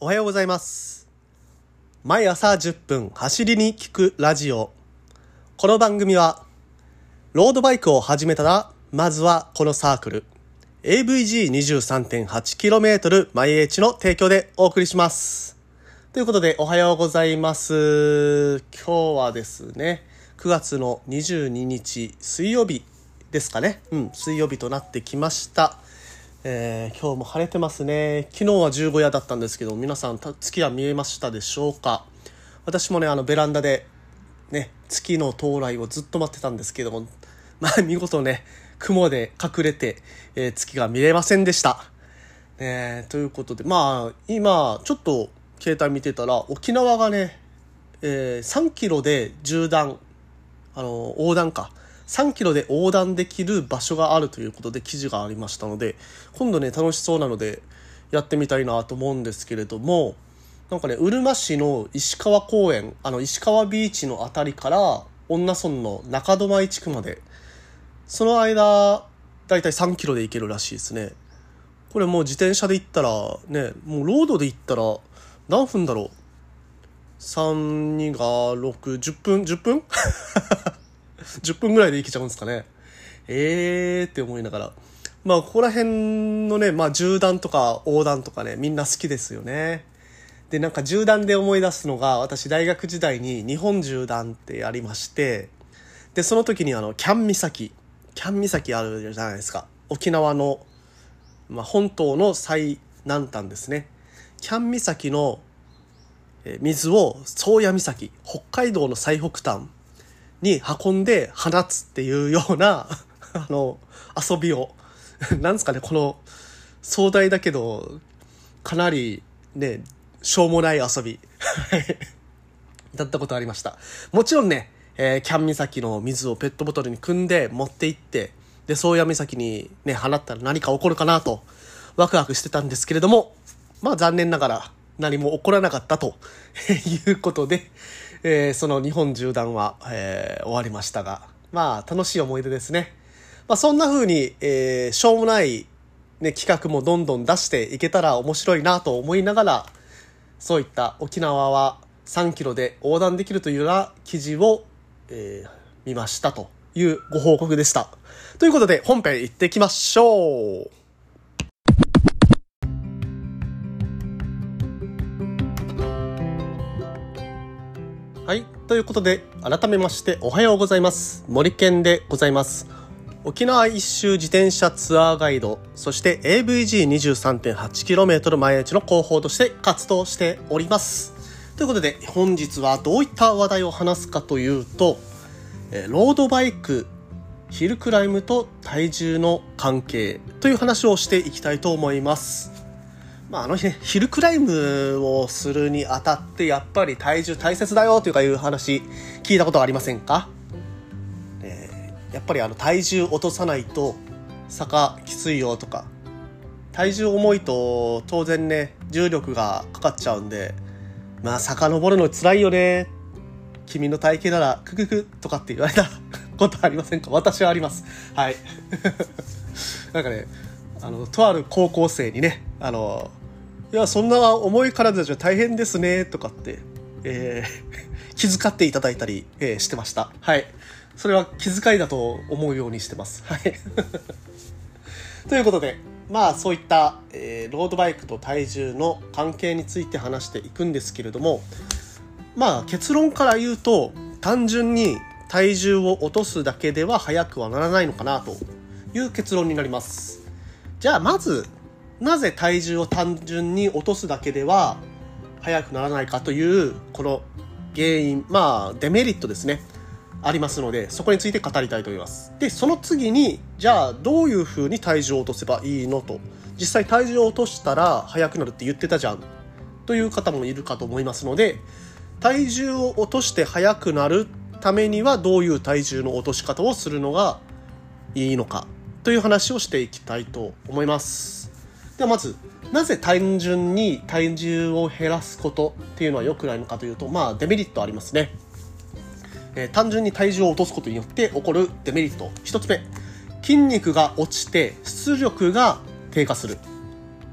おはようございます。毎朝10分走りに聞くラジオ。この番組は、ロードバイクを始めたら、まずはこのサークル。AVG23.8km 毎 H の提供でお送りします。ということで、おはようございます。今日はですね、9月の22日水曜日ですかね。うん、水曜日となってきました。えー今日も晴れてますね。昨日は十五夜だったんですけど、皆さん月は見えましたでしょうか？私もね、あのベランダでね、月の到来をずっと待ってたんですけども、まあ見事ね、雲で隠れて、えー月が見れませんでした。ね、ということで、まあ今、ちょっと携帯見てたら、沖縄がね、えー3キロで縦断、あの、横断か。3キロで横断できる場所があるということで記事がありましたので、今度ね、楽しそうなので、やってみたいなと思うんですけれども、なんかね、うるま市の石川公園、あの、石川ビーチのあたりから、女村の中泊地区まで、その間、だいたい3キロで行けるらしいですね。これもう自転車で行ったら、ね、もうロードで行ったら、何分だろう ?3、2が6、10分 ?10 分？?10 分ぐらいで行けちゃうんですかね。えーって思いながら。まあ、ここら辺のね、まあ、縦断とか横断とかね、みんな好きですよね。で、なんか縦断で思い出すのが、私大学時代に日本縦断ってありまして、で、その時にあの、キャン岬、キャン岬あるじゃないですか。沖縄の、まあ、本島の最南端ですね。キャン岬のえー水を宗谷岬、北海道の最北端に運んで放つっていうような、あの、遊びを、なんですかね、この壮大だけど、かなりね、しょうもない遊び。だったことありました。もちろんね、えーキャン岬の水をペットボトルに汲んで持って行って、で、宗谷岬にね、放ったら何か起こるかなと、ワクワクしてたんですけれども、まあ残念ながら何も起こらなかったということで、えーその日本縦断は、えー終わりましたが、まあ楽しい思い出ですね。まあそんな風に、えーしょうもない、ね、企画もどんどん出していけたら面白いなと思いながら、そういった沖縄は3キロで横断できるというような記事を、えー見ましたというご報告でした。ということで本編行ってきましょう。はい。ということで、改めましておはようございます。森健でございます。沖縄一周自転車ツアーガイド、そして AVG23.8km 毎日の広報として活動しております。ということで、本日はどういった話題を話すかというと、えロードバイク、ヒルクライムと体重の関係という話をしていきたいと思います。まあ、あのね、ヒルクライムをするにあたって、やっぱり体重大切だよというかいう話、聞いたことありませんか？えーやっぱりあの体重落とさないと坂きついよとか、体重重いと当然ね、重力がかかっちゃうんで、まあ坂登るの辛いよね。君の体型ならクククとかって言われた ことありませんか？私はあります。はい。なんかね、あの、とある高校生にね、あの、いや、そんな重い体じゃ大変ですね、とかって、えー 気遣っていただいたり、えーしてました。はい。それは気遣いだと思うようにしてます。はい。ということで、まあそういった、えーロードバイクと体重の関係について話していくんですけれども、まあ結論から言うと、単純に体重を落とすだけでは速くはならないのかなという結論になります。じゃあまず、なぜ体重を単純に落とすだけでは速くならないかという、この原因、まあデメリットですね。ありますので、そこについて語りたいと思います。で、その次に、じゃあどういう風に体重を落とせばいいのと。実際体重を落としたら速くなるって言ってたじゃん。という方もいるかと思いますので、体重を落として速くなるためにはどういう体重の落とし方をするのがいいのかという話をしていきたいと思います。ではまず、なぜ単純に体重を減らすことっていうのは良くないのかというと、まあデメリットありますね。えー単純に体重を落とすことによって起こるデメリット。一つ目、筋肉が落ちて出力が低下する。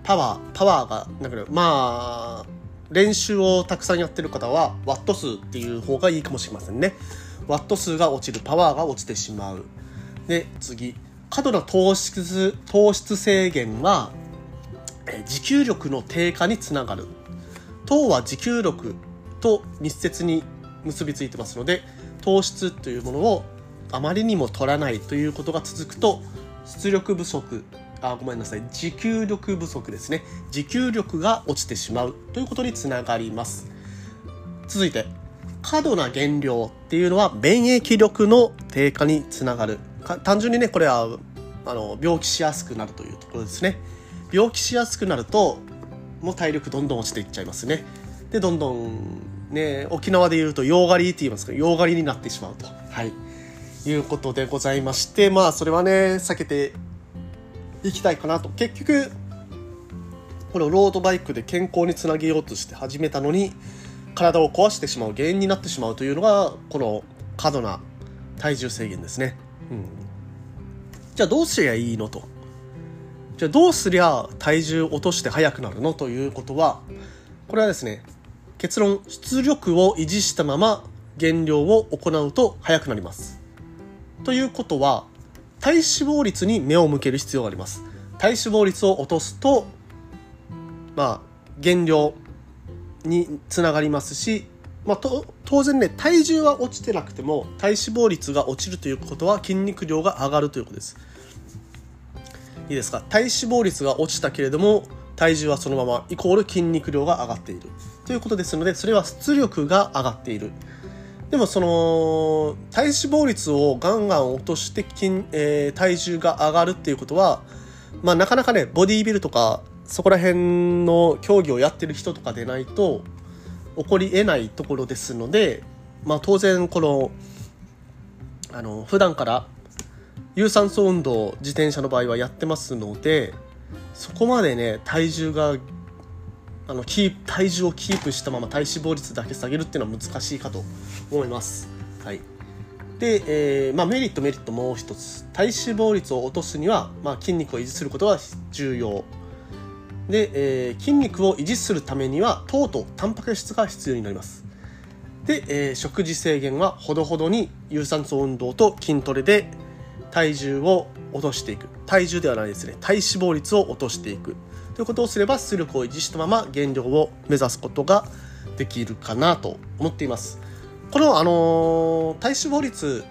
パワーパワーがなくなるまあ練習をたくさんやってる方はワット数っていう方がいいかもしれませんねワット数が落ちるパワーが落ちてしまうで次過度な糖質糖質制限は持久力の低下につながる。糖は持久力と密接に結びついてますので糖質というものをあまりにも取らないということが続くと出力不足あごめんなさい。持久力不足ですね。持久力が落ちてしまうということにつながります。続いて過度な減量っていうのは免疫力の低下につながる。単純にねこれはあの病気しやすくなるというところですね。病気しやすくなるともう体力どんどん落ちていっちゃいますね。でどんどんね沖縄でいうと洋刈りって言いますか洋刈りになってしまうと。はい。いうことでございましてまあそれはね避けていきたいかなと。結局このロードバイクで健康につなげようとして始めたのに体を壊してしまう原因になってしまうというのがこの過度な体重制限ですね、うん、じゃあどうすりゃいいのとじゃあどうすりゃ体重落として速くなるのということはこれはですね結論出力を維持したまま減量を行うと速くなります。ということは体脂肪率に目を向ける必要があります。体脂肪率を落とすとまあ減量につながりますし、まあ、当然ね体重は落ちてなくても体脂肪率が落ちるということは筋肉量が上がるということです。いいですか？体脂肪率が落ちたけれども体重はそのままイコール筋肉量が上がっている。ということですのでそれは出力が上がっている。でもその体脂肪率をガンガン落として筋、えー、体重が上がるっていうことは、まあ、なかなかねボディービルとかそこら辺の競技をやってる人とかでないと起こり得ないところですので、まあ、当然このあの普段から有酸素運動自転車の場合はやってますのでそこまでね体重があのキー体重をキープしたまま体脂肪率だけ下げるっていうのは難しいかと思います。はい、で、えーまあ、メリットメリットもう一つ。体脂肪率を落とすには、まあ、筋肉を維持することが重要。で、えー、筋肉を維持するためには糖とタンパク質が必要になります。で、えー、食事制限はほどほどに有酸素運動と筋トレで体重を落としていく。体重ではないですね。体脂肪率を落としていく。ということをすれば出力を維持したまま減量を目指すことができるかなと思っています。この、あの体脂肪率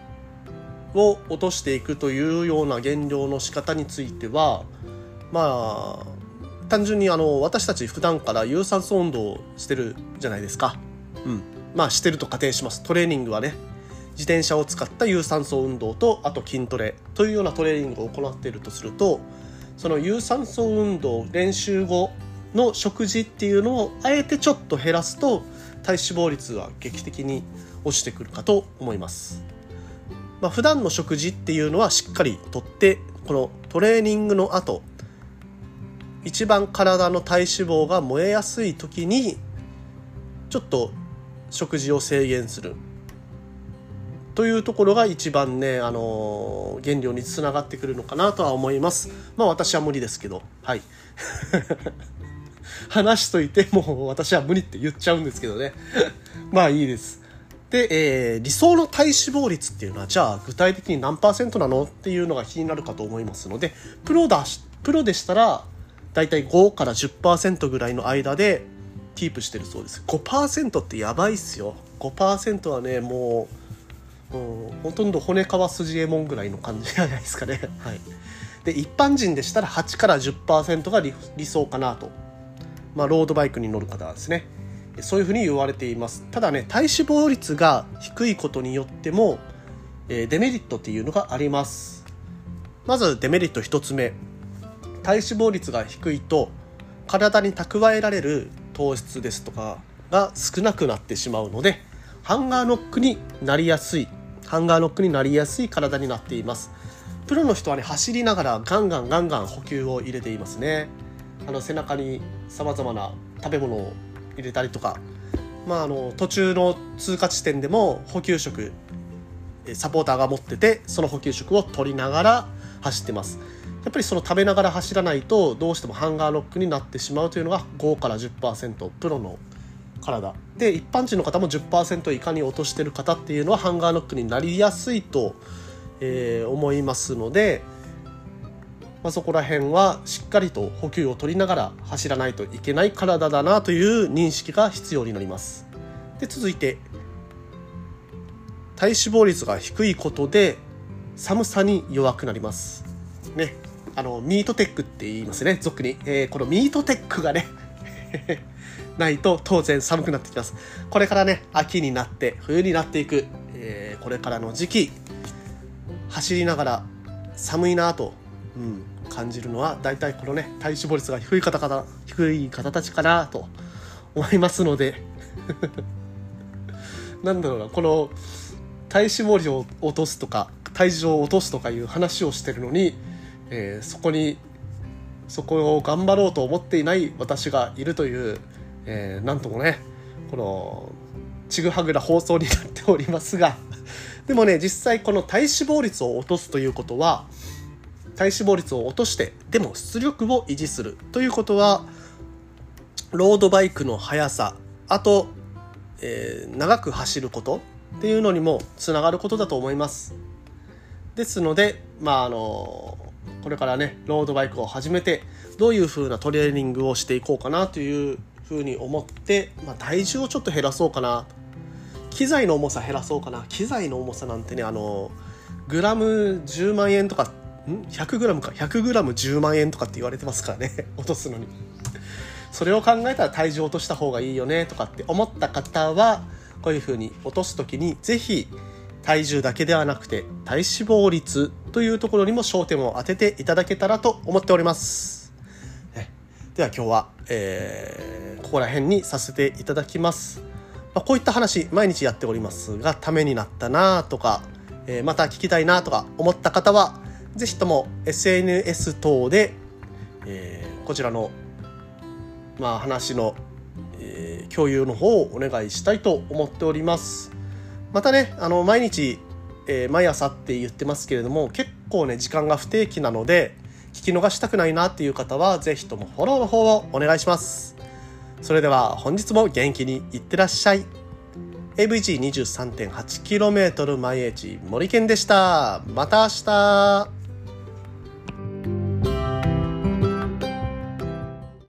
を落としていくというような減量の仕方についてはまあ単純にあの私たち普段から有酸素運動をしてるじゃないですか。うん。まあしてると仮定します。トレーニングはね。自転車を使った有酸素運動とあと筋トレというようなトレーニングを行っているとするとその有酸素運動練習後の食事っていうのをあえてちょっと減らすと体脂肪率は劇的に落ちてくるかと思います。まあ、普段の食事っていうのはしっかりとってこのトレーニングの後一番体の体脂肪が燃えやすい時にちょっと食事を制限するというところが一番ね、あのー、原料につながってくるのかなとは思います。まあ私は無理ですけど、はい。話しといて、もう私は無理って言っちゃうんですけどね。まあいいです。で、えー、理想の体脂肪率っていうのは、じゃあ具体的に何パーセントなのっていうのが気になるかと思いますので、プロだし、プロでしたら、だいたい5から10%ぐらいの間でキープしてるそうです。5%ってやばいっすよ。5%はね、もう、うん、ほとんど骨皮筋えもんぐらいの感じじゃないですかね。はい、で一般人でしたら8から10%が理想かなと、まあ、ロードバイクに乗る方はですね。そういうふうに言われています。ただね体脂肪率が低いことによっても、えー、デメリットっていうのがあります。まずデメリット1つ目。体脂肪率が低いと体に蓄えられる糖質ですとかが少なくなってしまうのでハンガーノックになりやすいハンガーノックになりやすい体になっています。プロの人はね走りながらガンガンガンガン補給を入れていますね。あの背中にさまざまな食べ物を入れたりとか、まあ、あの途中の通過地点でも補給食サポーターが持っててその補給食を取りながら走ってます。やっぱりその食べながら走らないとどうしてもハンガーロックになってしまうというのが5から10%プロの体。で一般人の方も10%以下に落としてる方っていうのはハンガーロックになりやすいと、えー、思いますので、まあ、そこら辺はしっかりと補給を取りながら走らないといけない体だなという認識が必要になります。で続いて体脂肪率が低いことで寒さに弱くなります。ね。あのミートテックって言いますね俗に、えー、このミートテックがねないと当然寒くなってきます。これからね秋になって冬になっていく、えー、これからの時期走りながら寒いなと、うん、感じるのは大体このね体脂肪率が低い方々低い方たちかなと思いますので。なんだろうなこの体脂肪量を落とすとか体重を落とすとかいう話をしてるのに、えー、そこにそこを頑張ろうと思っていない私がいるというえー、なんともねこのちぐはぐな放送になっておりますが でもね実際この体脂肪率を落とすということは体脂肪率を落としてでも出力を維持するということはロードバイクの速さあと、えー、長く走ることっていうのにもつながることだと思います。ですのでまああのこれからねロードバイクを始めてどういう風なトレーニングをしていこうかなというふうに思って、まあ、体重をちょっと減らそうかな。機材の重さ減らそうかな。機材の重さなんてねあのグラム10万円とかん？100グラムか。100グラム10万円とかって言われてますからね。落とすのに。それを考えたら体重を落とした方がいいよねとかって思った方はこういうふうに落とす時に是非体重だけではなくて体脂肪率というところにも焦点を当てていただけたらと思っております。では今日は、えー、ここら辺にさせていただきます。まあ、こういった話、毎日やっておりますが、ためになったなとか、えー、また聞きたいなとか思った方は、ぜひとも SNS 等で、えー、こちらの、まあ、話の、えー、共有の方をお願いしたいと思っております。またね、あの、毎日、えー、毎朝って言ってますけれども、結構ね、時間が不定期なので、聞き逃したくないなっていう方は、是非ともフォローの方をお願いします。それでは本日も元気にいってらっしゃい。AVG23.8km 毎日森健でした。また明日